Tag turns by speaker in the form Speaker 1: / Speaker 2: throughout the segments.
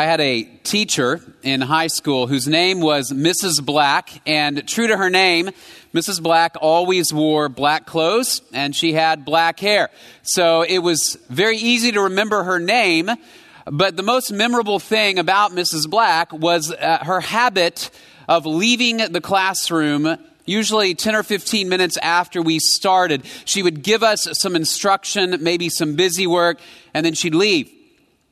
Speaker 1: I had a teacher in high school whose name was Mrs. Black, and true to her name, Mrs. Black always wore black clothes and she had black hair. So it was very easy to remember her name, but the most memorable thing about Mrs. Black was uh, her habit of leaving the classroom usually 10 or 15 minutes after we started. She would give us some instruction, maybe some busy work, and then she'd leave.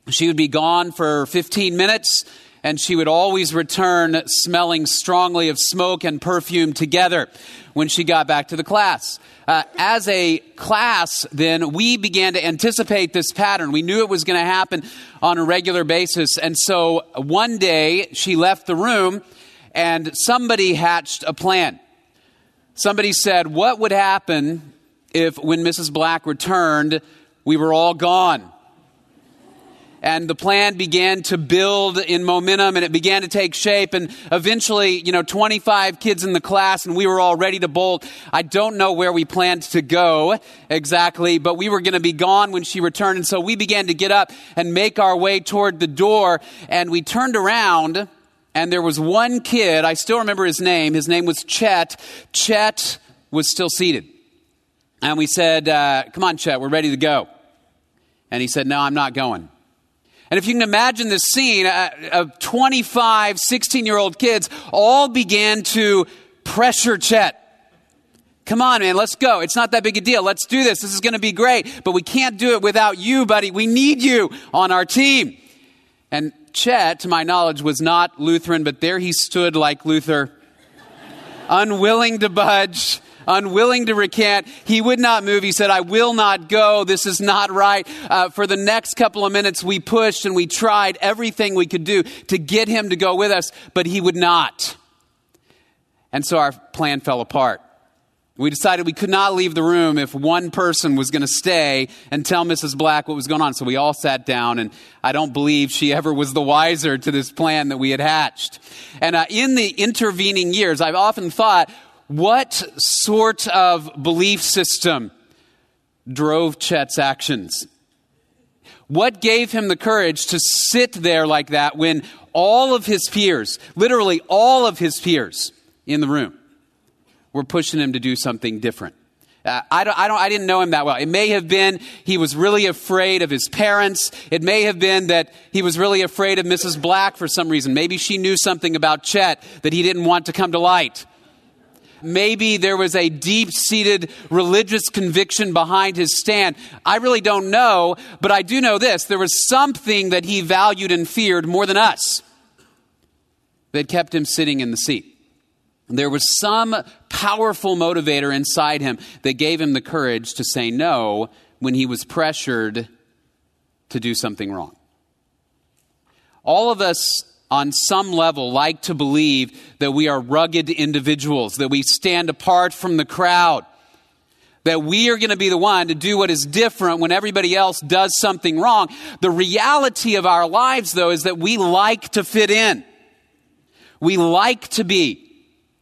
Speaker 1: She would be gone for 15 minutes, and she would always return smelling strongly of smoke and perfume together when she got back to the class. Uh, as a class, then, we began to anticipate this pattern. We knew it was going to happen on a regular basis. And so one day, she left the room, and somebody hatched a plan. Somebody said, What would happen if, when Mrs. Black returned, we were all gone? And the plan began to build in momentum and it began to take shape. And eventually you know 25 kids in the class and we were all ready to bolt. I don't know where we planned to go exactly but we were going to be gone when she returned. And so we began to get up and make our way toward the door and we turned around and there was one kid i still remember his name his name was chet. Chet was still seated. And we said uh, come on chet we're ready to go. And he said no i'm not going and if you can imagine this scene uh, of 25, 16 year old kids all began to pressure Chet. Come on, man, let's go. It's not that big a deal. Let's do this. This is going to be great. But we can't do it without you, buddy. We need you on our team. And Chet, to my knowledge, was not Lutheran, but there he stood like Luther, unwilling to budge, unwilling to recant. He would not move. He said, I will not go. This is not right. Uh, for the next couple of minutes, we pushed and we tried everything we could do to get him to go with us, but he would not. And so our plan fell apart. We decided we could not leave the room if one person was going to stay and tell Mrs. Black what was going on. So we all sat down, and I don't believe she ever was the wiser to this plan that we had hatched. And uh, in the intervening years, I've often thought, what sort of belief system drove Chet's actions? What gave him the courage to sit there like that when all of his peers, literally all of his peers in the room, were pushing him to do something different? Uh, I, don't, I, don't, I didn't know him that well. It may have been he was really afraid of his parents. It may have been that he was really afraid of Mrs. Black for some reason. Maybe she knew something about Chet that he didn't want to come to light. Maybe there was a deep seated religious conviction behind his stand. I really don't know, but I do know this. There was something that he valued and feared more than us that kept him sitting in the seat. There was some powerful motivator inside him that gave him the courage to say no when he was pressured to do something wrong. All of us on some level like to believe that we are rugged individuals, that we stand apart from the crowd, that we are going to be the one to do what is different when everybody else does something wrong. The reality of our lives, though, is that we like to fit in. We like to be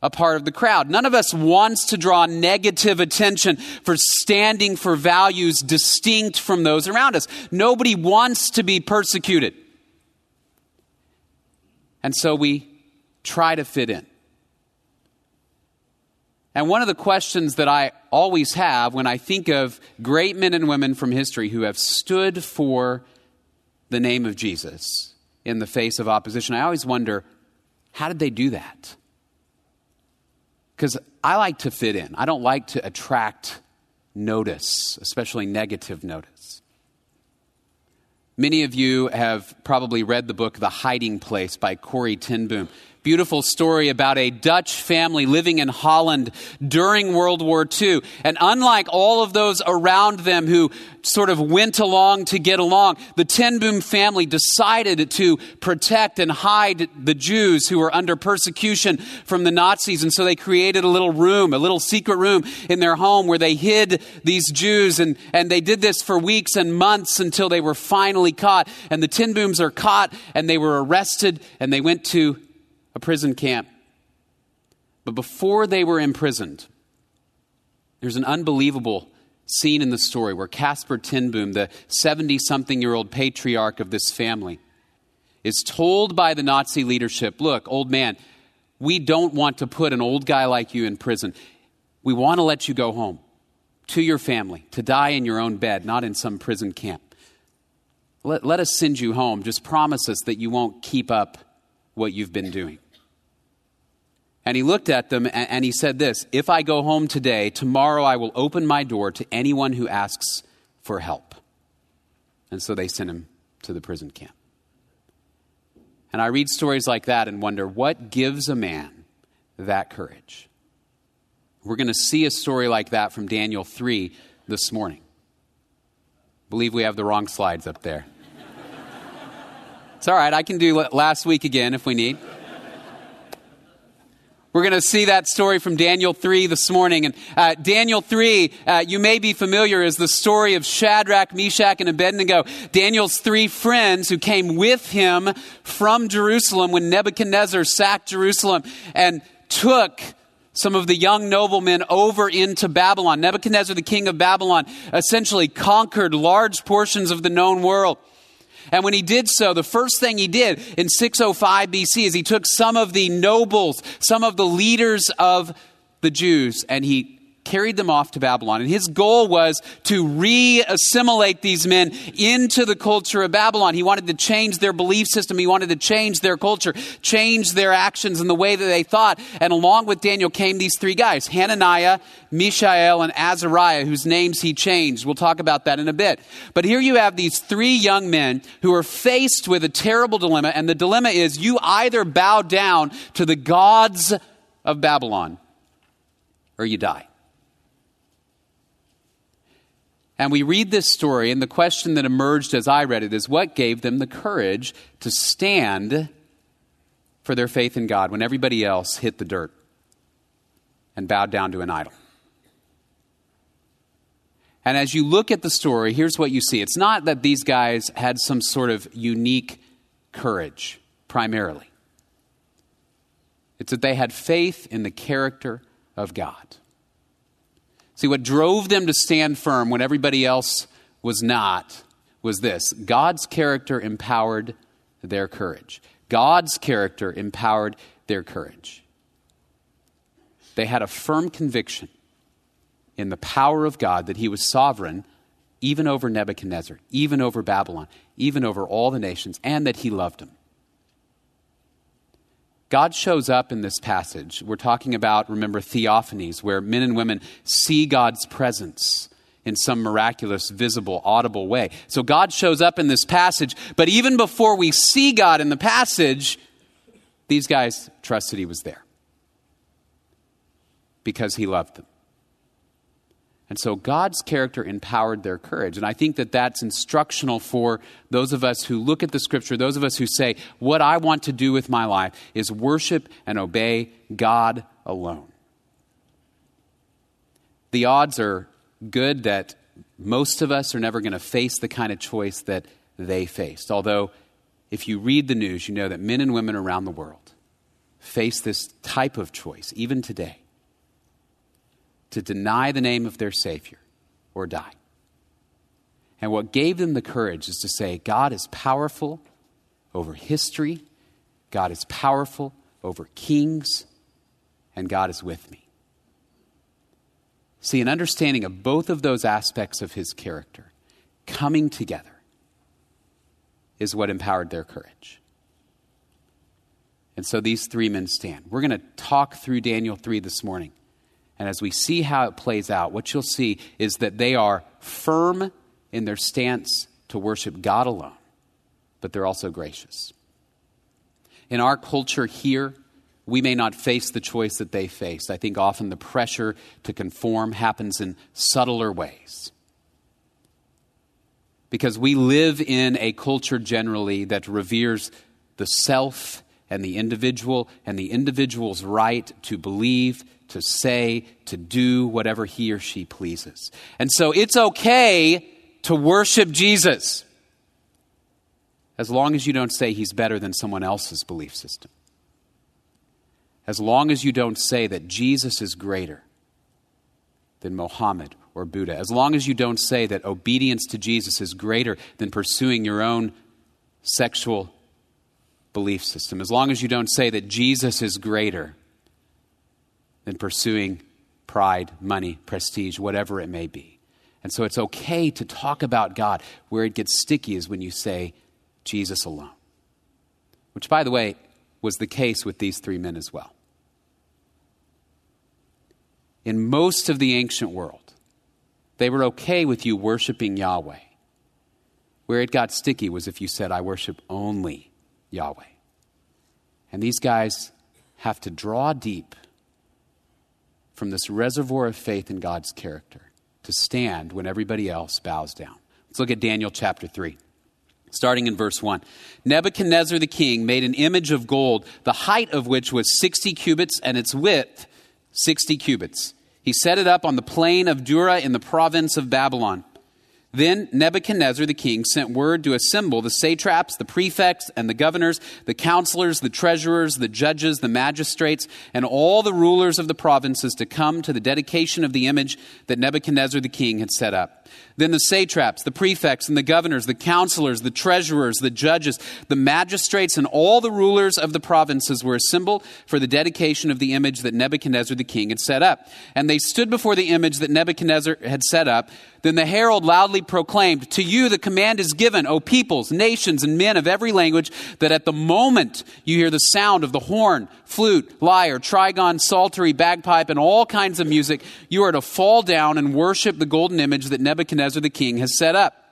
Speaker 1: a part of the crowd. None of us wants to draw negative attention for standing for values distinct from those around us. Nobody wants to be persecuted. And so we try to fit in. And one of the questions that I always have when I think of great men and women from history who have stood for the name of Jesus in the face of opposition, I always wonder how did they do that? Because I like to fit in, I don't like to attract notice, especially negative notice. Many of you have probably read the book The Hiding Place by Corrie ten Boom beautiful story about a Dutch family living in Holland during World War II. And unlike all of those around them who sort of went along to get along, the Ten Boom family decided to protect and hide the Jews who were under persecution from the Nazis. And so they created a little room, a little secret room in their home where they hid these Jews. And, and they did this for weeks and months until they were finally caught. And the Ten Booms are caught and they were arrested and they went to a prison camp. But before they were imprisoned, there's an unbelievable scene in the story where Casper ten Boom, the 70 something year old patriarch of this family, is told by the Nazi leadership look, old man, we don't want to put an old guy like you in prison. We want to let you go home to your family, to die in your own bed, not in some prison camp. Let, let us send you home. Just promise us that you won't keep up what you've been doing. And he looked at them and, he said this If I go home today, tomorrow I will open my door to anyone who asks for help. And so they sent him to the prison camp. And I read stories like that and wonder what gives a man that courage? We're going to see a story like that from Daniel 3 this morning. Believe we have the wrong slides up there. it's all right, I can do last week again if we need. We're going to see that story from Daniel 3 this morning. And uh, Daniel 3, uh, you may be familiar, is the story of Shadrach, Meshach, and Abednego, Daniel's three friends who came with him from Jerusalem when Nebuchadnezzar sacked Jerusalem and took some of the young noblemen over into Babylon. Nebuchadnezzar, the king of Babylon, essentially conquered large portions of the known world. And when he did so, the first thing he did in 605 BC is he took some of the nobles, some of the leaders of the Jews, and he carried them off to Babylon. And his goal was to re assimilate these men into the culture of Babylon. He wanted to change their belief system, he wanted to change their culture, change their actions and the way that they thought. And along with Daniel came these three guys Hananiah, Mishael, and Azariah, whose names he changed. We'll talk about that in a bit. But here you have these three young men who are faced with a terrible dilemma. And the dilemma is you either bow down to the gods of Babylon or you die. And we read this story, and the question that emerged as I read it is what gave them the courage to stand for their faith in God when everybody else hit the dirt and bowed down to an idol? And as you look at the story, here's what you see it's not that these guys had some sort of unique courage, primarily, it's that they had faith in the character of God. See, what drove them to stand firm when everybody else was not was this God's character empowered their courage. God's character empowered their courage. They had a firm conviction in the power of God that He was sovereign even over Nebuchadnezzar, even over Babylon, even over all the nations, and that He loved them. God shows up in this passage. We're talking about, remember, theophanies, where men and women see God's presence in some miraculous, visible, audible way. So God shows up in this passage, but even before we see God in the passage, these guys trusted He was there because He loved them. And so God's character empowered their courage. And I think that that's instructional for those of us who look at the scripture, those of us who say, What I want to do with my life is worship and obey God alone. The odds are good that most of us are never going to face the kind of choice that they faced. Although, if you read the news, you know that men and women around the world face this type of choice, even today to deny the name of their Savior or die. And what gave them the courage is to say, God is powerful over history, God is powerful over kings, and God is with me. See, an understanding of both of those aspects of his character coming together is what empowered their courage. And so these three men stand. We're going to talk through Daniel 3 this morning. And as we see how it plays out, what you'll see is that they are firm in their stance to worship God alone, but they're also gracious. In our culture here, we may not face the choice that they faced. I think often the pressure to conform happens in subtler ways. Because we live in a culture generally that reveres the self and the individual and the individual's right to believe, to say, to do whatever he or she pleases. And so it's okay to worship Jesus as long as you don't say he's better than someone else's belief system. As long as you don't say that Jesus is greater than Mohammed or Buddha. As long as you don't say that obedience to Jesus is greater than pursuing your own sexual belief system, as long as you don't say that Jesus is greater than pursuing pride, money, prestige, whatever it may be. And so it's okay to talk about God. Where it gets sticky is when you say Jesus alone, which, by the way, was the case with these three men as well. In most of the ancient world, they were okay with you worshiping Yahweh. Where it got sticky was if you said, I worship only Yahweh. And these guys have to draw deep from this reservoir of faith in God's character to stand when everybody else bows down. Let's look at Daniel chapter 3. Starting in verse 1. Nebuchadnezzar the king made an image of gold, the height of which was 60 cubits and its width 60 cubits. He set it up on the plain of Dura in the province of Babylon. Then Nebuchadnezzar the king sent word to assemble the satraps, the prefects, and the governors, the counselors, the treasurers, the judges, the magistrates, and all the rulers of the provinces to come to the dedication of the image that Nebuchadnezzar the king had set up. Then the satraps, the prefects, and the governors, the counselors, the treasurers, the judges, the magistrates, and all the rulers of the provinces were assembled for the dedication of the image that Nebuchadnezzar the king had set up. And they stood before the image that Nebuchadnezzar had set up. Then the herald loudly proclaimed, To you the command is given, O peoples, nations, and men of every language, that at the moment you hear the sound of the horn, flute, lyre, trigon, psaltery, bagpipe, and all kinds of music, you are to fall down and worship the golden image that Nebuchadnezzar the king has set up.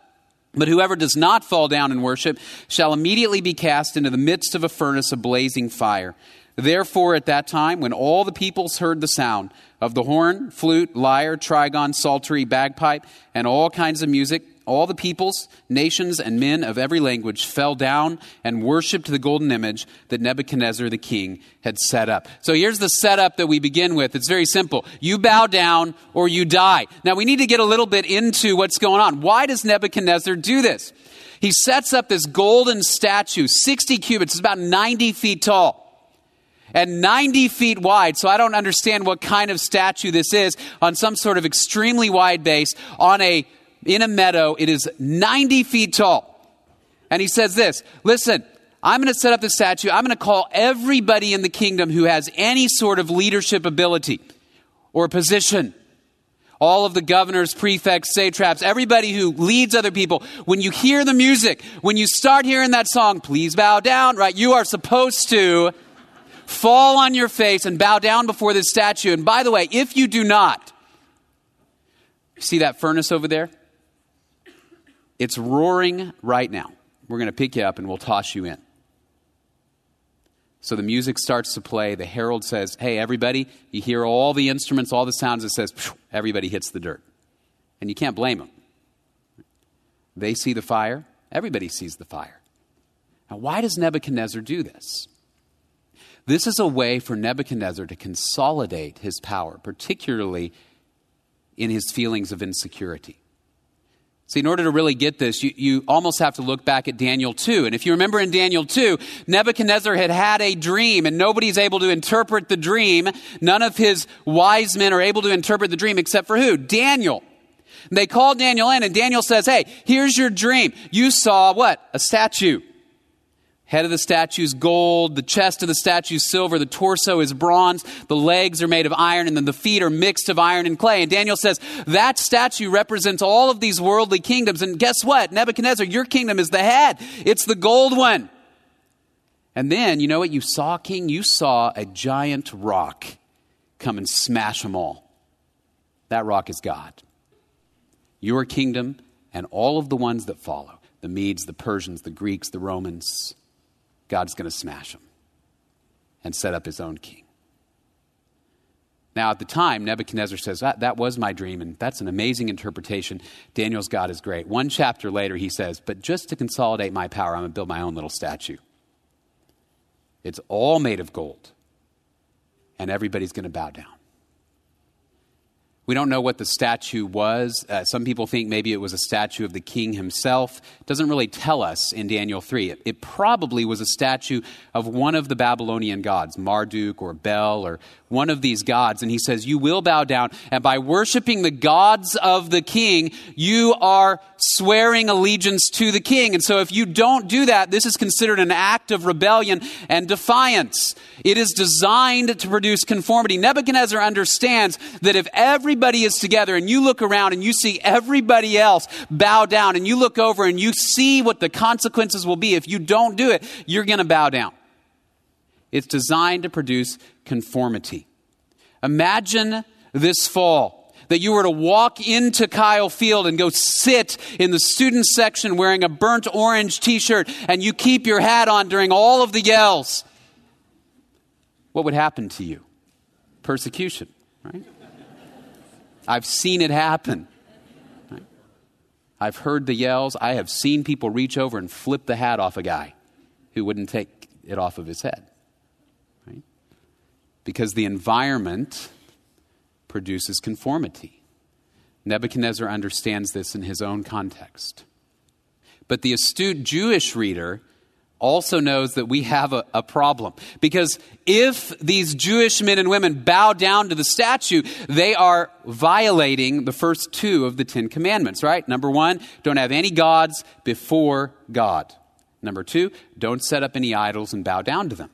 Speaker 1: But whoever does not fall down and worship shall immediately be cast into the midst of a furnace of blazing fire. Therefore, at that time, when all the peoples heard the sound of the horn, flute, lyre, trigon, psaltery, bagpipe, and all kinds of music, all the peoples, nations, and men of every language fell down and worshiped the golden image that Nebuchadnezzar the king had set up. So here's the setup that we begin with. It's very simple. You bow down or you die. Now we need to get a little bit into what's going on. Why does Nebuchadnezzar do this? He sets up this golden statue, 60 cubits, it's about 90 feet tall and 90 feet wide. So I don't understand what kind of statue this is on some sort of extremely wide base on a in a meadow. It is 90 feet tall. And he says this Listen, I'm going to set up the statue. I'm going to call everybody in the kingdom who has any sort of leadership ability or position. All of the governors, prefects, satraps, everybody who leads other people. When you hear the music, when you start hearing that song, please bow down, right? You are supposed to fall on your face and bow down before this statue. And by the way, if you do not, see that furnace over there? It's roaring right now. We're going to pick you up and we'll toss you in. So the music starts to play. The herald says, Hey, everybody, you hear all the instruments, all the sounds. It says, Everybody hits the dirt. And you can't blame them. They see the fire, everybody sees the fire. Now, why does Nebuchadnezzar do this? This is a way for Nebuchadnezzar to consolidate his power, particularly in his feelings of insecurity. See, in order to really get this, you, you almost have to look back at Daniel 2. And if you remember in Daniel 2, Nebuchadnezzar had had a dream and nobody's able to interpret the dream. None of his wise men are able to interpret the dream except for who? Daniel. And they called Daniel in and Daniel says, Hey, here's your dream. You saw what? A statue. Head of the statue is gold, the chest of the statue is silver, the torso is bronze, the legs are made of iron, and then the feet are mixed of iron and clay. And Daniel says, that statue represents all of these worldly kingdoms. And guess what? Nebuchadnezzar, your kingdom is the head. It's the gold one. And then, you know what you saw, king? You saw a giant rock come and smash them all. That rock is God. Your kingdom and all of the ones that follow the Medes, the Persians, the Greeks, the Romans God's going to smash him and set up his own king. Now, at the time, Nebuchadnezzar says, that, that was my dream, and that's an amazing interpretation. Daniel's God is great. One chapter later, he says, But just to consolidate my power, I'm going to build my own little statue. It's all made of gold, and everybody's going to bow down. We don't know what the statue was. Uh, some people think maybe it was a statue of the king himself. It doesn't really tell us in Daniel 3. It, it, probably was a statue of one of the Babylonian gods, Marduk or Bel or one of these gods. And he says, You will bow down, and by worshiping the gods of the king, you are swearing allegiance to the king. And so if you don't do that, this is considered an act of rebellion and defiance. It is designed to produce conformity. Nebuchadnezzar understands that if everybody is together and you look around and you see everybody else bow down and you look over and you see what the consequences will be if you don't do it, you're going to bow down. It's designed to produce conformity. Imagine this fall that you were to walk into Kyle Field and go sit in the student section wearing a burnt orange t shirt and you keep your hat on during all of the yells what would happen to you? Persecution, right? I've seen it happen. I've heard the yells. I have seen people reach over and flip the hat off a guy who wouldn't take it off of his head. Right? Because the environment produces conformity. Nebuchadnezzar understands this in his own context. But the astute Jewish reader also knows that we have a, a, problem. Because if these Jewish men and women bow down to the statue, they are violating the first two of the Ten Commandments, right? Number one, don't have any gods before God. Number two, don't set up any idols and bow down to them.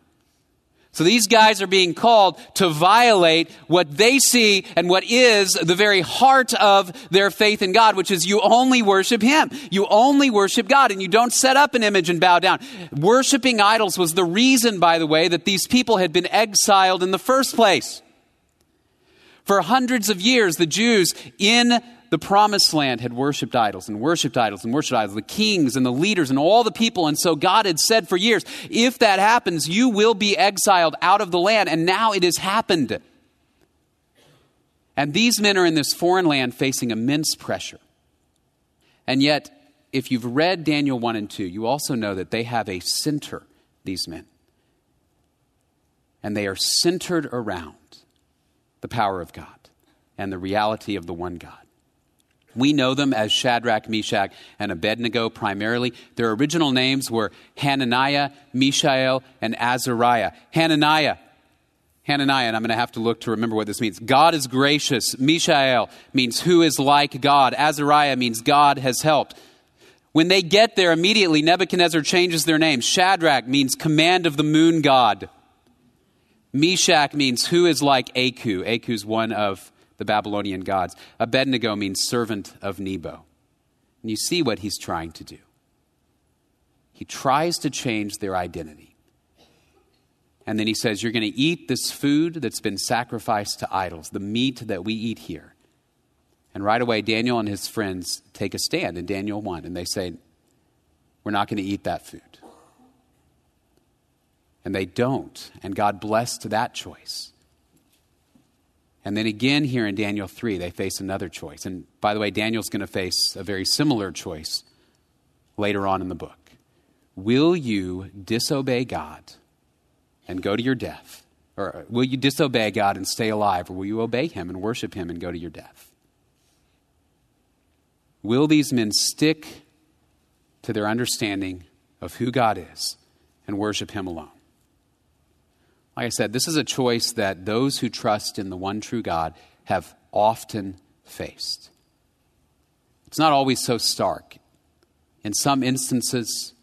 Speaker 1: So these guys are being called to violate what they see and what is the very heart of their faith in God, which is you only worship Him. You only worship God and you don't set up an image and bow down. Worshipping idols was the reason, by the way, that these people had been exiled in the first place. For hundreds of years, the Jews in the promised land had worshiped idols and worshiped idols and worshiped idols, the kings and the leaders and all the people. And so God had said for years, if that happens, you will be exiled out of the land. And now it has happened. And these men are in this foreign land facing immense pressure. And yet, if you've read Daniel 1 and 2, you also know that they have a center, these men. And they are centered around the power of God and the reality of the one God. We know them as Shadrach, Meshach, and Abednego primarily. Their original names were Hananiah, Mishael, and Azariah. Hananiah, Hananiah, and I'm going to have to look to remember what this means. God is gracious. Mishael means who is like God. Azariah means God has helped. When they get there, immediately Nebuchadnezzar changes their name. Shadrach means command of the moon god. Meshach means who is like Aku. Aku is one of the Babylonian gods. Abednego means servant of Nebo. And you see what he's trying to do. He tries to change their identity. And then he says, You're going to eat this food that's been sacrificed to idols, the meat that we eat here. And right away, Daniel and his friends take a stand in Daniel 1, and they say, We're not going to eat that food. And they don't. And God blessed that choice. And then again, here in Daniel 3, they face another choice. And by the way, Daniel's going to face a very similar choice later on in the book. Will you disobey God and go to your death? Or will you disobey God and stay alive? Or will you obey Him and worship Him and go to your death? Will these men stick to their understanding of who God is and worship Him alone? Like I said, this is a choice that those who trust in the one true God have often faced. It's not always so stark. In some instances,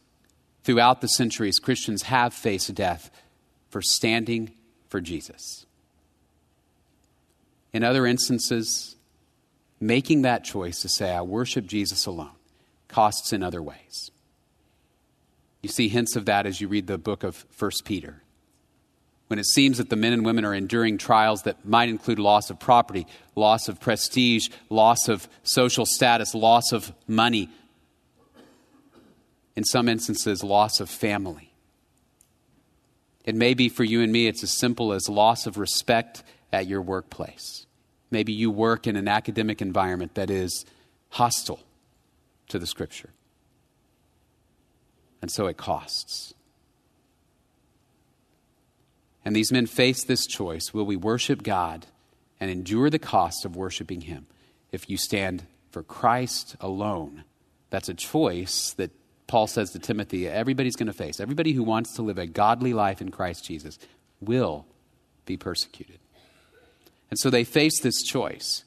Speaker 1: throughout the centuries, Christians have faced death for standing for Jesus. In other instances, making that choice to say, I worship Jesus alone, costs in other ways. You see hints of that as you read the book of 1 Peter when it seems that the men and women are enduring trials that might include loss of property, loss of prestige, loss of social status, loss of money, in some instances, loss of family. It may be for you and me, it's as simple as loss of respect at your workplace. Maybe you work in an academic environment that is hostile to the scripture. And so it costs. And these men face this choice will we worship God and endure the cost of worshiping him. If you stand for Christ alone, that's a choice that Paul says to Timothy everybody's going to face. Everybody who wants to live a godly life in Christ Jesus will be persecuted. And so they face this choice.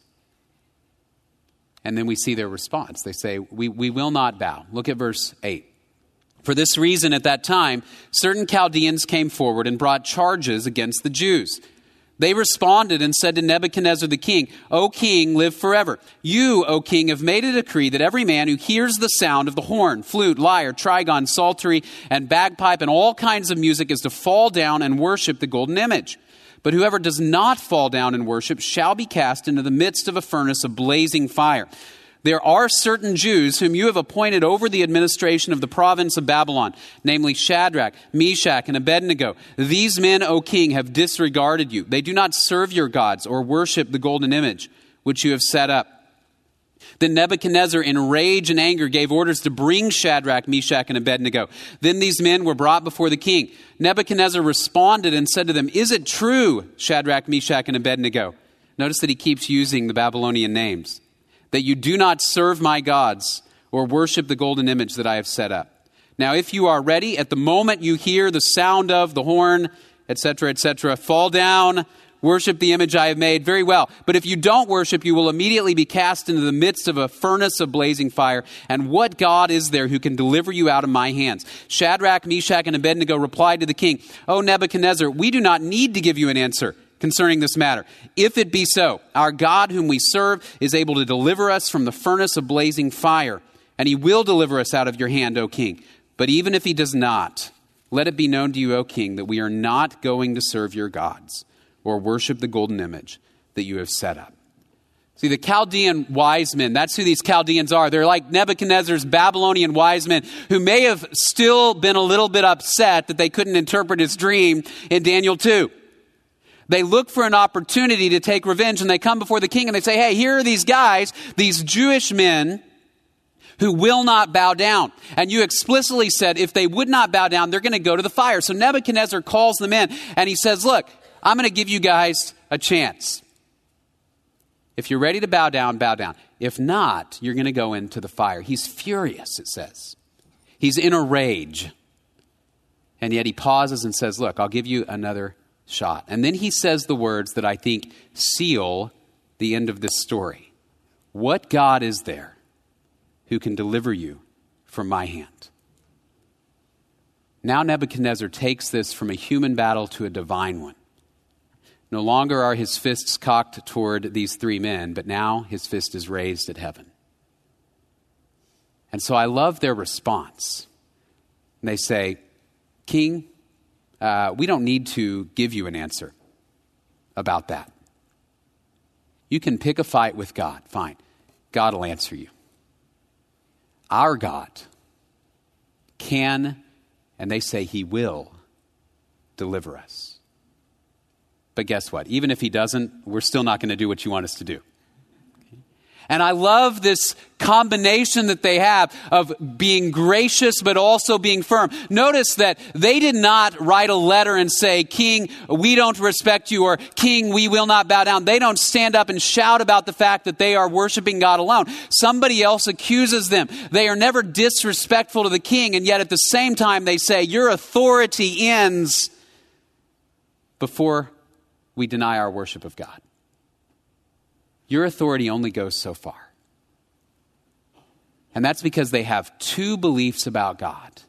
Speaker 1: And then we see their response. They say, We, we will not bow. Look at verse 8. For this reason, at that time, certain Chaldeans came forward and brought charges against the Jews. They responded and said to Nebuchadnezzar the king, O king, live forever. You, O king, have made a decree that every man who hears the sound of the horn, flute, lyre, trigon, psaltery, and bagpipe, and all kinds of music is to fall down and worship the golden image. But whoever does not fall down and worship shall be cast into the midst of a furnace of blazing fire. There are certain Jews whom you have appointed over the administration of the province of Babylon, namely Shadrach, Meshach, and Abednego. These men, O king, have disregarded you. They do not serve your gods or worship the golden image which you have set up. Then Nebuchadnezzar, in rage and anger, gave orders to bring Shadrach, Meshach, and Abednego. Then these men were brought before the king. Nebuchadnezzar responded and said to them, Is it true, Shadrach, Meshach, and Abednego? Notice that he keeps using the Babylonian names that you do not serve my gods or worship the golden image that I have set up. Now, if you are ready, at the moment you hear the sound of the horn, etc., etc., fall down, worship the image I have made. Very well. But if you don't worship, you will immediately be cast into the midst of a furnace of blazing fire. And what God is there who can deliver you out of my hands? Shadrach, Meshach, and Abednego replied to the king, O Nebuchadnezzar, we do not need to give you an answer concerning this matter. If it be so, our God, whom we serve, is able to deliver us from the furnace of blazing fire, and he will deliver us out of your hand, O king. But even if he does not, let it be known to you, O king, that we are not going to serve your gods or worship the golden image that you have set up. See, the Chaldean wise men, that's who these Chaldeans are. They're like Nebuchadnezzar's Babylonian wise men who may have still been a little bit upset that they couldn't interpret his dream in Daniel 2. They look for an opportunity to take revenge and they come before the king and they say, Hey, here are these guys, these Jewish men who will not bow down. And you explicitly said if they would not bow down, they're going to go to the fire. So Nebuchadnezzar calls them in and he says, Look, I'm going to give you guys a chance. If you're ready to bow down, bow down. If not, you're going to go into the fire. He's furious, it says. He's in a rage. And yet he pauses and says, Look, I'll give you another shot. And then he says the words that I think seal the end of this story. What God is there who can deliver you from my hand? Now Nebuchadnezzar takes this from a human battle to a divine one. No longer are his fists cocked toward these three men, but now his fist is raised at heaven. And so I love their response. And they say, King, uh, we don't need to give you an answer about that. You can pick a fight with God, fine. God will answer you. Our God can, and they say He will, deliver us. But guess what? Even if He doesn't, we're still not going to do what you want us to do. And I love this combination that they have of being gracious but also being firm. Notice that they did not write a letter and say, King, we don't respect you, or King, we will not bow down. They don't stand up and shout about the fact that they are worshiping God alone. Somebody else accuses them. They are never disrespectful to the king, and yet at the same time they say, Your authority ends before we deny our worship of God. Your authority only goes so far. And that's because they have two beliefs about God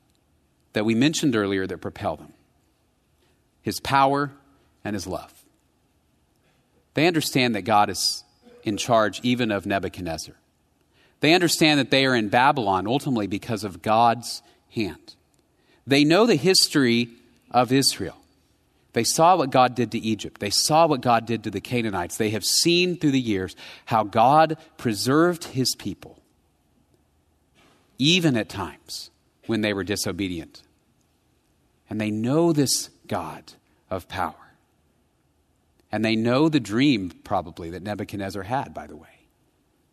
Speaker 1: that we mentioned earlier that propel them His power and His love. They understand that God is in charge even of Nebuchadnezzar. They understand that they are in Babylon ultimately because of God's hand. They know the history of Israel. They saw what God did to Egypt. They saw what God did to the Canaanites. They have seen through the years how God preserved his people, even at times when they were disobedient. And they know this God of power. And they know the dream, probably, that Nebuchadnezzar had, by the way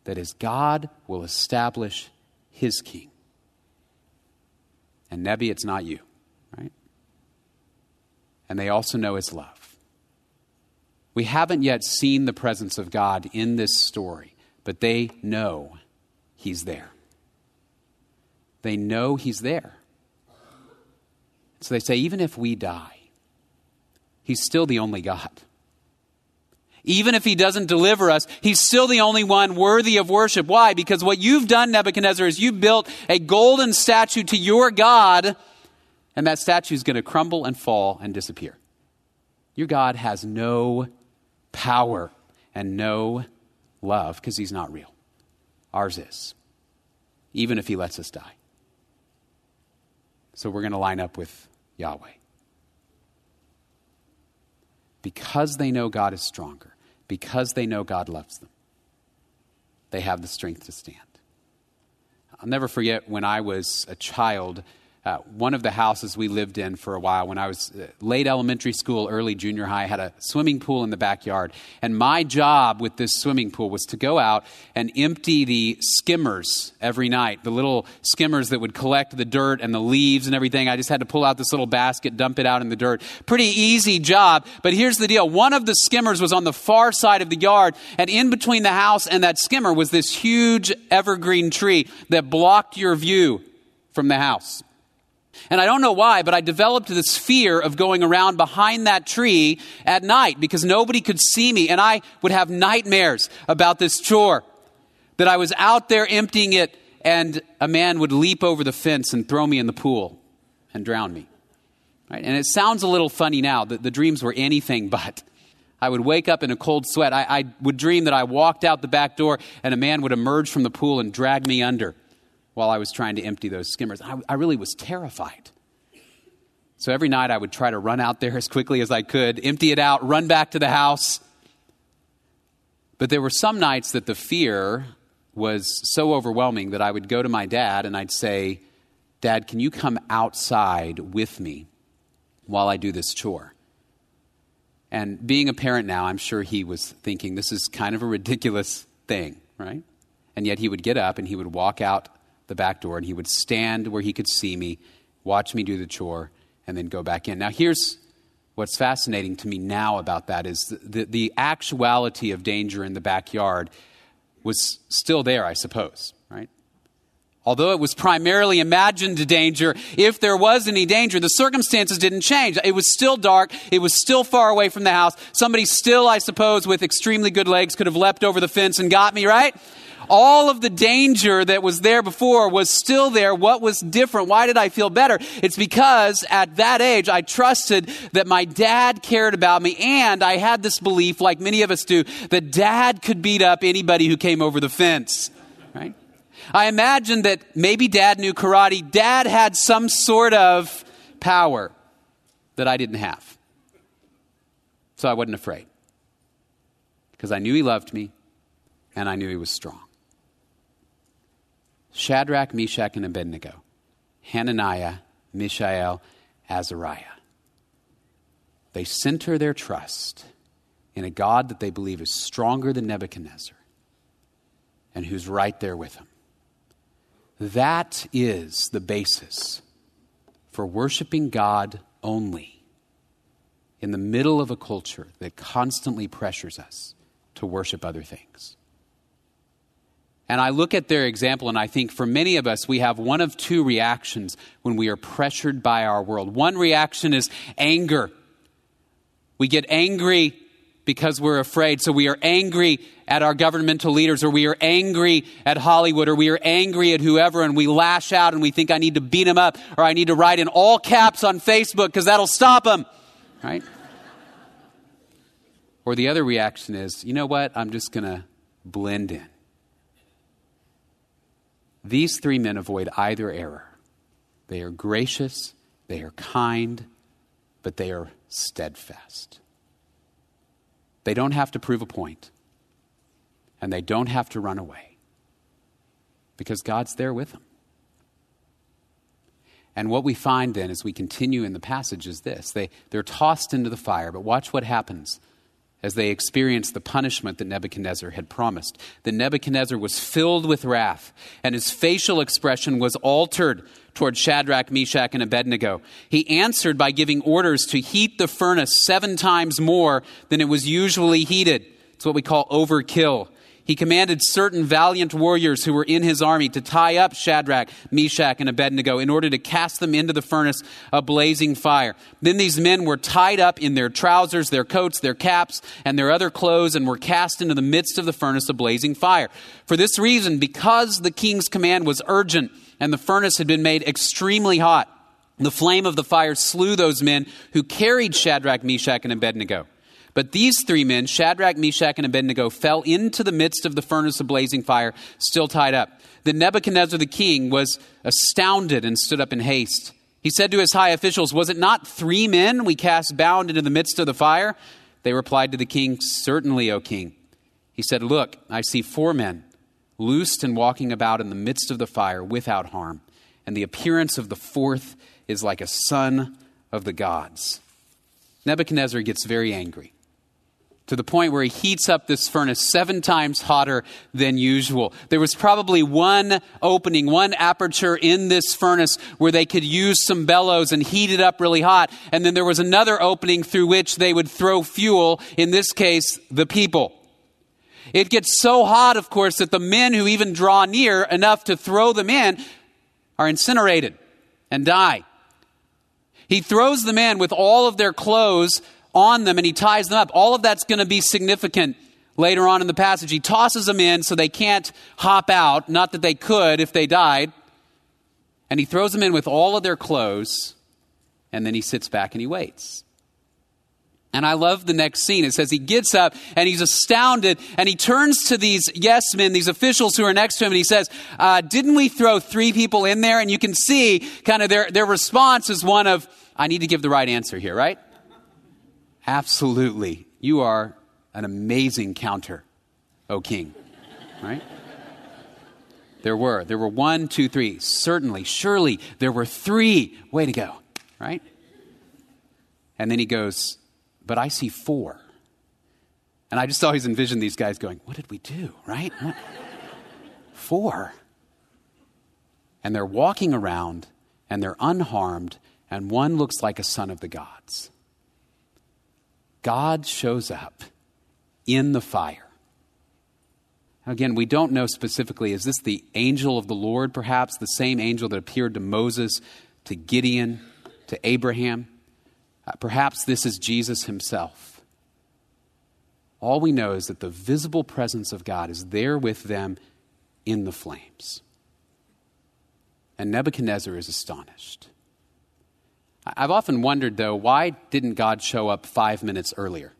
Speaker 1: that is, God will establish his king. And Nebi, it's not you and they also know his love. We haven't yet seen the presence of God in this story, but they know He's there. They know He's there. So they say, even if we die, He's still the only God. Even if he doesn't deliver us, he's still the only one worthy of worship. Why? Because what you've done, Nebuchadnezzar, is you built a golden statue to your God, and that statue is going to crumble and fall and disappear. Your God has no power and no love because he's not real. Ours is, even if he lets us die. So we're going to line up with Yahweh because they know God is stronger, because they know God loves them, they have the strength to stand. I'll never forget when I was a child uh, one of the houses we lived in for a while when I was uh, late elementary school, early junior high, had a swimming pool in the backyard. And my job with this swimming pool was to go out and empty the skimmers every night, the little skimmers that would collect the dirt and the leaves and everything. I just had to pull out this little basket, dump it out in the dirt. Pretty easy job. But here's the deal one of the skimmers was on the far side of the yard, and in between the house and that skimmer was this huge evergreen tree that blocked your view from the house. And I don't know why, but I developed this fear of going around behind that tree at night because nobody could see me. And I would have nightmares about this chore that I was out there emptying it and a man would leap over the fence and throw me in the pool and drown me. Right? And it sounds a little funny now that the dreams were anything but. I would wake up in a cold sweat. I, I would dream that I walked out the back door and a man would emerge from the pool and drag me under while I was trying to empty those skimmers. I, I really was terrified. So every night I would try to run out there as quickly as I could, empty it out, run back to the house. But there were some nights that the fear was so overwhelming that I would go to my dad and I'd say, Dad, can you come outside with me while I do this chore? And being a parent now, I'm sure he was thinking this is kind of a ridiculous thing, right? And yet he would get up and he would walk out the back door and he would stand where he could see me, watch me do the chore, and then go back in. Now, here's what's fascinating to me now about that is the, the, the actuality of danger in the backyard was still there, I suppose, right? Although it was primarily imagined danger, if there was any danger, the circumstances didn't change. It was still dark. It was still far away from the house. Somebody still, I suppose, with extremely good legs could have leapt over the fence and got me, right? All of the danger that was there before was still there. What was different? Why did I feel better? It's because at that age, I trusted that my dad cared about me, and I had this belief, like many of us do, that dad could beat up anybody who came over the fence, right? I imagined that maybe dad knew karate. Dad had some sort of power that I didn't have. So I wasn't afraid because I knew he loved me and I knew he was strong. Shadrach, Meshach, and Abednego, Hananiah, Mishael, Azariah. They center their trust in a God that they believe is stronger than Nebuchadnezzar and who's right there with them. That is the basis for worshiping God only in the middle of a culture that constantly pressures us to worship other things. And I look at their example and I think for many of us, we have one of two reactions when we are pressured by our world. One reaction is anger. We get angry because we're afraid. So we are angry at our governmental leaders, or we are angry at Hollywood, or we are angry at whoever, and we lash out and we think I need to beat them up, or I need to write in all caps on Facebook because that'll stop them, right? or the other reaction is, you know what? I'm just going to blend in. These three men avoid either error. They are gracious, they are kind, but they are steadfast. They don't have to prove a point, and they don't have to run away because God's there with them. And what we find then as we continue in the passage is this they, they're tossed into the fire, but watch what happens as they experienced the punishment that Nebuchadnezzar had promised. That Nebuchadnezzar was filled with wrath, and his facial expression was altered toward Shadrach, Meshach, and Abednego. He answered by giving orders to heat the furnace seven times more than it was usually heated. It's what we call overkill. He commanded certain valiant warriors who were in his army to tie up Shadrach, Meshach, and Abednego in order to cast them into the furnace of blazing fire. Then these men were tied up in their trousers, their coats, their caps, and their other clothes and were cast into the midst of the furnace of blazing fire. For this reason, because the king's command was urgent and the furnace had been made extremely hot, the flame of the fire slew those men who carried Shadrach, Meshach, and Abednego. But these three men, Shadrach, Meshach, and Abednego, fell into the midst of the furnace of blazing fire, still tied up. Then Nebuchadnezzar the king was astounded and stood up in haste. He said to his high officials, Was it not three men we cast bound into the midst of the fire? They replied to the king, Certainly, O king. He said, Look, I see four men, loosed and walking about in the midst of the fire without harm, and the appearance of the fourth is like a son of the gods. Nebuchadnezzar gets very angry to the point where he heats up this furnace seven times hotter than usual. There was probably one opening, one aperture in this furnace where they could use some bellows and heat it up really hot. And then there was another opening through which they would throw fuel, in this case, the people. It gets so hot, of course, that the men who even draw near enough to throw them in are incinerated and die. He throws them in with all of their clothes on them and he ties them up. All of that's going to be significant later on in the passage. He tosses them in so they can't hop out, not that they could if they died. And he throws them in with all of their clothes, and then he sits back and he waits. And I love the next scene. It says he gets up and he's astounded and he turns to these yes men, these officials who are next to him, and he says, uh, Didn't we throw three people in there? And you can see kind of their, their response is one of, I need to give the right answer here, right? Absolutely. You are an amazing counter, O king. Right? There were. There were one, two, three. Certainly, surely, there were three. Way to go. Right? And then he goes, But I see four. And I just always envision these guys going, What did we do? Right? four. And they're walking around and they're unharmed, and one looks like a son of the gods. God shows up in the fire. Again, we don't know specifically. Is this the angel of the Lord, perhaps? The same angel that appeared to Moses, to Gideon, to Abraham? Uh, perhaps this is Jesus himself. All we know is that the visible presence of God is there with them in the flames. And Nebuchadnezzar is astonished. I've often wondered, though, why didn't God show up five minutes earlier?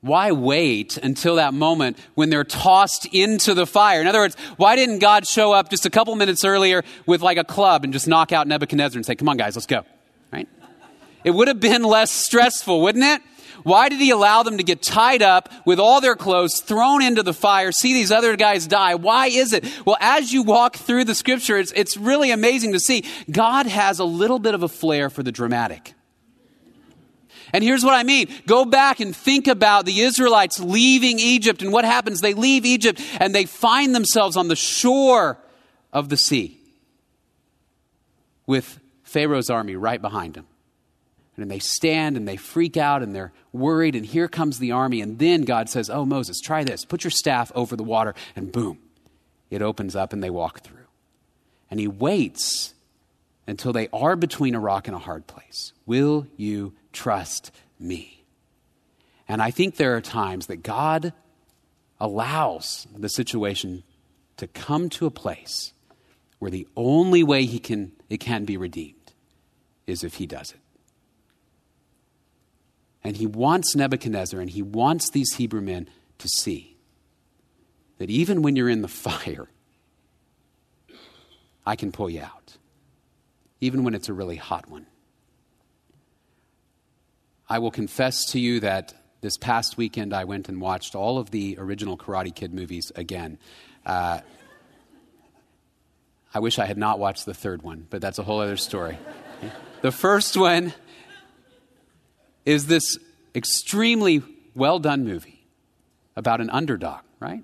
Speaker 1: Why wait until that moment when they're tossed into the fire? In other words, why didn't God show up just a couple minutes earlier with like a club and just knock out Nebuchadnezzar and say, Come on, guys, let's go? Right? It would have been less stressful, wouldn't it? Why did he allow them to get tied up with all their clothes, thrown into the fire, see these other guys die? Why is it? Well, as you walk through the scripture, it's, it's really amazing to see. God has a little bit of a flair for the dramatic. And here's what I mean. Go back and think about the Israelites leaving Egypt and what happens. They leave Egypt and they find themselves on the shore of the sea with Pharaoh's army right behind them. And they stand and they freak out and they're worried, and here comes the army. And then God says, Oh, Moses, try this. Put your staff over the water, and boom, it opens up and they walk through. And he waits until they are between a rock and a hard place. Will you trust me? And I think there are times that God allows the situation to come to a place where the only way he can, it can be redeemed is if he does it. And he wants Nebuchadnezzar and he wants these Hebrew men to see that even when you're in the fire, I can pull you out, even when it's a really hot one. I will confess to you that this past weekend I went and watched all of the original Karate Kid movies again. Uh, I wish I had not watched the third one, but that's a whole other story. the first one is this extremely well done movie about an underdog, right?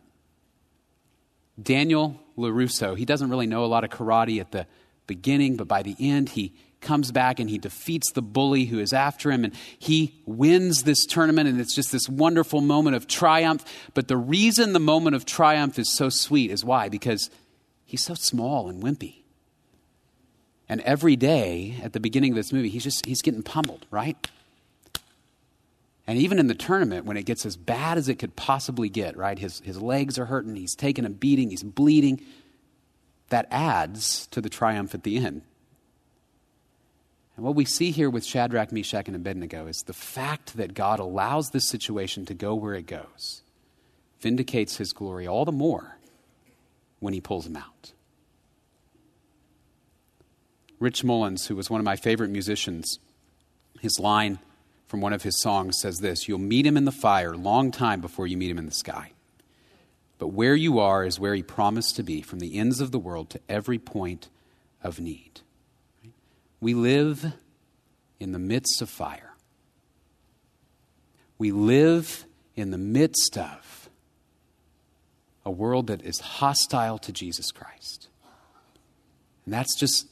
Speaker 1: Daniel LaRusso, he doesn't really know a lot of karate at the beginning, but by the end, he comes back and he defeats the bully who is after him and he wins this tournament and it's just this wonderful moment of triumph. But the reason the moment of triumph is so sweet is why? Because he's so small and wimpy. And every day at the beginning of this movie he's just he's getting pummeled right and even in the tournament when it gets as bad as it could possibly get right his, his legs are hurting he's taking a beating he's bleeding that adds to the triumph at the end and what we see here with Shadrach, Meshach, and Abednego is the fact that God allows this situation to go where it goes vindicates his glory all the more when he pulls them out. Rich Mullins, who was one of my favorite musicians, his line from one of his songs says this You'll meet him in the fire long time before you meet him in the sky. But where you are is where he promised to be, from the ends of the world to every point of need. We live in the midst of fire. We live in the midst of a world that is hostile to Jesus Christ. And that's just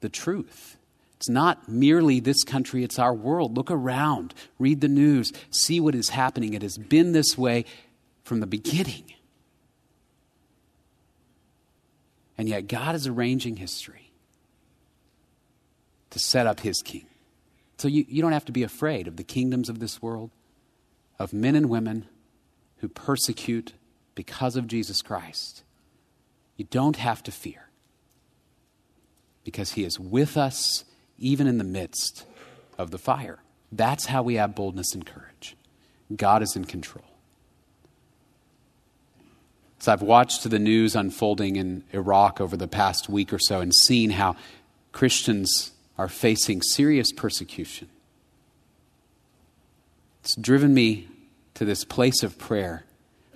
Speaker 1: the truth. It's not merely this country, it's our world. Look around, read the news, see what is happening. It has been this way from the beginning. And yet, God is arranging history to set up his king. So you, you don't have to be afraid of the kingdoms of this world, of men and women who persecute because of Jesus Christ. You don't have to fear because he is with us even in the midst of the fire. That's how we have boldness and courage. God is in control. So I've watched the news unfolding in Iraq over the past week or so and seen how Christians are facing serious persecution. It's driven me to this place of prayer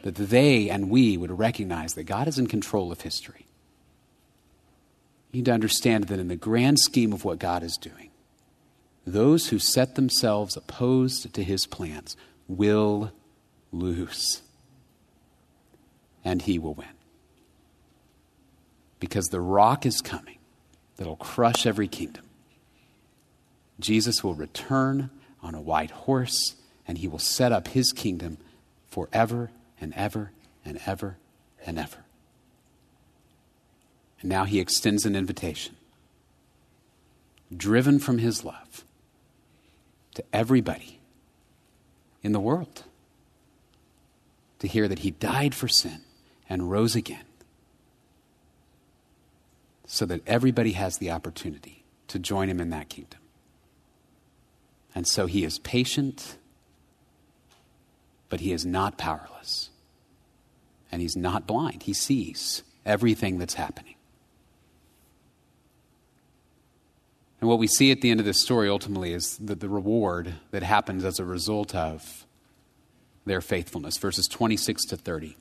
Speaker 1: that they and we would recognize that God is in control of history. You need to understand that in the grand scheme of what God is doing, those who set themselves opposed to his plans will lose. And he will win. Because the rock is coming that'll crush every kingdom. Jesus will return on a white horse and he will set up his kingdom forever and ever and ever and ever. And now he extends an invitation, driven from his love, to everybody in the world to hear that he died for sin and rose again so that everybody has the opportunity to join him in that kingdom. And so he is patient, but he is not powerless. And he's not blind. He sees everything that's happening. And what we see at the end of this story ultimately is that the reward that happens as a result of their faithfulness. Verses 26 to 30.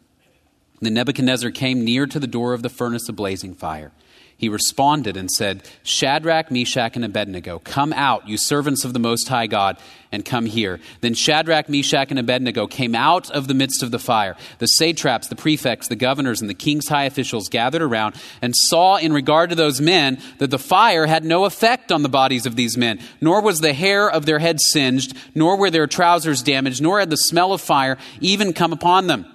Speaker 1: Then Nebuchadnezzar came near to the door of the furnace of blazing fire he responded and said, Shadrach, Meshach, and Abednego, come out, you servants of the Most High God, and come here. Then Shadrach, Meshach, and Abednego came out of the midst of the fire. The satraps, the prefects, the governors, and the king's high officials gathered around and saw in regard to those men that the fire had no effect on the bodies of these men, nor was the hair of their heads singed, nor were their trousers damaged, nor had the smell of fire even come upon them.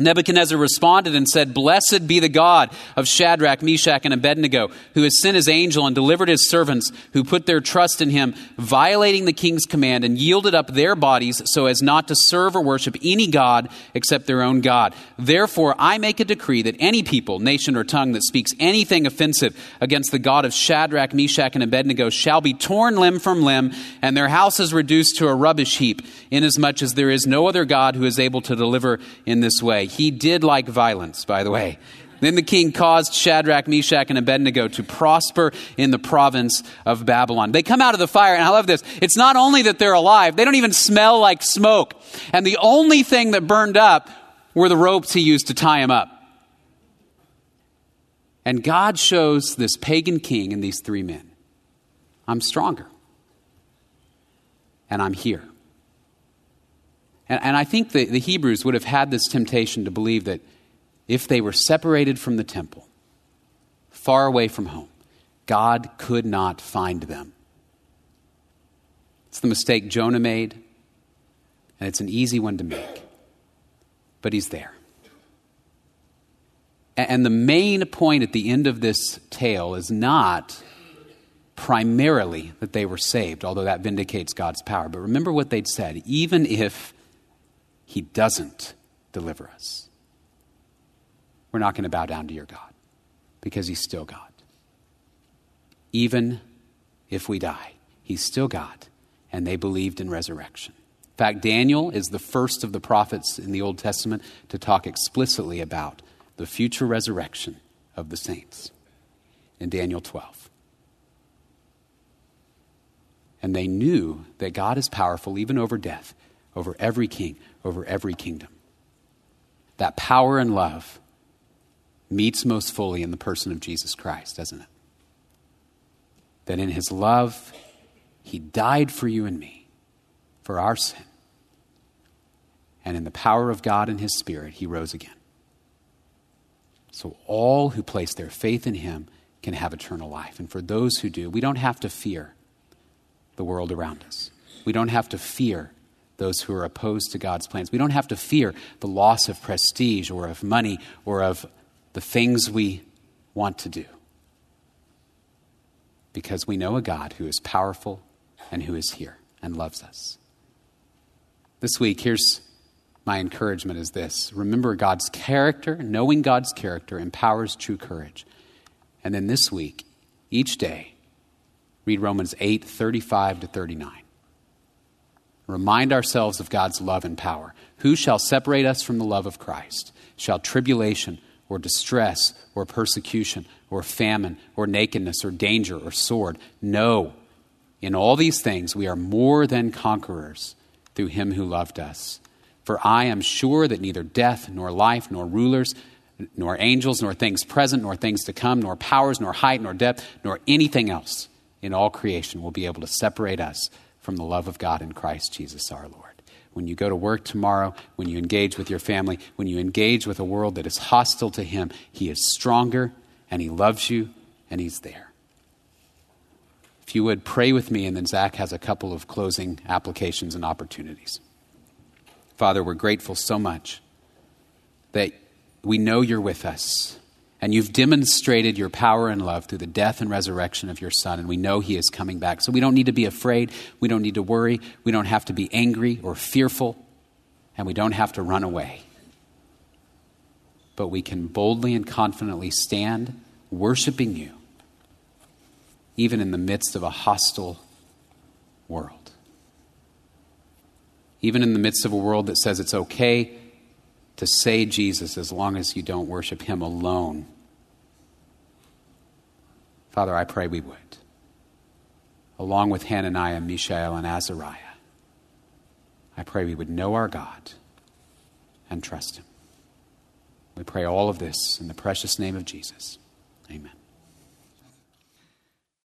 Speaker 1: Nebuchadnezzar responded and said, Blessed be the God of Shadrach, Meshach, and Abednego, who has sent his angel and delivered his servants who put their trust in him, violating the king's command and yielded up their bodies so as not to serve or worship any God except their own God. Therefore, I make a decree that any people, nation, or tongue that speaks anything offensive against the God of Shadrach, Meshach, and Abednego shall be torn limb from limb, and their houses reduced to a rubbish heap, inasmuch as there is no other God who is able to deliver in this way. He did like violence, by the way. Then the king caused Shadrach, Meshach, and Abednego to prosper in the province of Babylon. They come out of the fire, and I love this. It's not only that they're alive, they don't even smell like smoke. And the only thing that burned up were the ropes he used to tie him up. And God shows this pagan king and these three men I'm stronger, and I'm here. And, and I think the, the Hebrews would have had this temptation to believe that if they were separated from the temple, far away from home, God could not find them. It's the mistake Jonah made, and it's an easy one to make. But he's there. And the main point at the end of this tale is not primarily that they were saved, although that vindicates God's power. But remember what they'd said even if He doesn't deliver us, we're not going to bow down to your God because He's still God. Even if we die, He's still God, and they believed in resurrection. In fact, Daniel is the first of the prophets in the Old Testament to talk explicitly about the future resurrection of the saints in Daniel 12. And they knew that God is powerful even over death, over every king, over every kingdom. That power and love meets most fully in the person of Jesus Christ, doesn't it? That in his love, he died for you and me, for our sin. And in the power of God and his Spirit, he rose again. So all who place their faith in him can have eternal life. And for those who do, we don't have to fear the world around us. We don't have to fear those who are opposed to God's plans. We don't have to fear the loss of prestige or of money or of the things we want to do. Because we know a God who is powerful and who is here and loves us. This week, here's my encouragement is this remember God's character, knowing God's character empowers true courage. And then this week, each day, read Romans 8 35 to 39. Remind ourselves of God's love and power. Who shall separate us from the love of Christ? Shall tribulation or distress or persecution or famine or nakedness or danger or sword? No. In all these things, we are more than conquerors through him who loved us. For I am sure that neither death, nor life, nor rulers, nor angels, nor things present, nor things to come, nor powers, nor height, nor depth, nor anything else in all creation will be able to separate us from the love of God in Christ Jesus our Lord. When you go to work tomorrow, when you engage with your family, when you engage with a world that is hostile to Him, He is stronger and He loves you and He's there. If you would pray with me, and then Zach has a couple of closing applications and opportunities. Father, we're grateful so much that we know you're with us. And you've demonstrated your power and love through the death and resurrection of your Son. And we know He is coming back. So we don't need to be afraid. We don't need to worry. We don't have to be angry or fearful. And we don't have to run away. But we can boldly and confidently stand worshiping you, even in the midst of a hostile world even in the midst of a world that says it's okay to say Jesus as long as you don't worship Him alone. Father, I pray we would, along with Hananiah, Mishael, and Azariah. I pray we would know our God and trust Him. We pray all of this in the precious name of Jesus. Amen.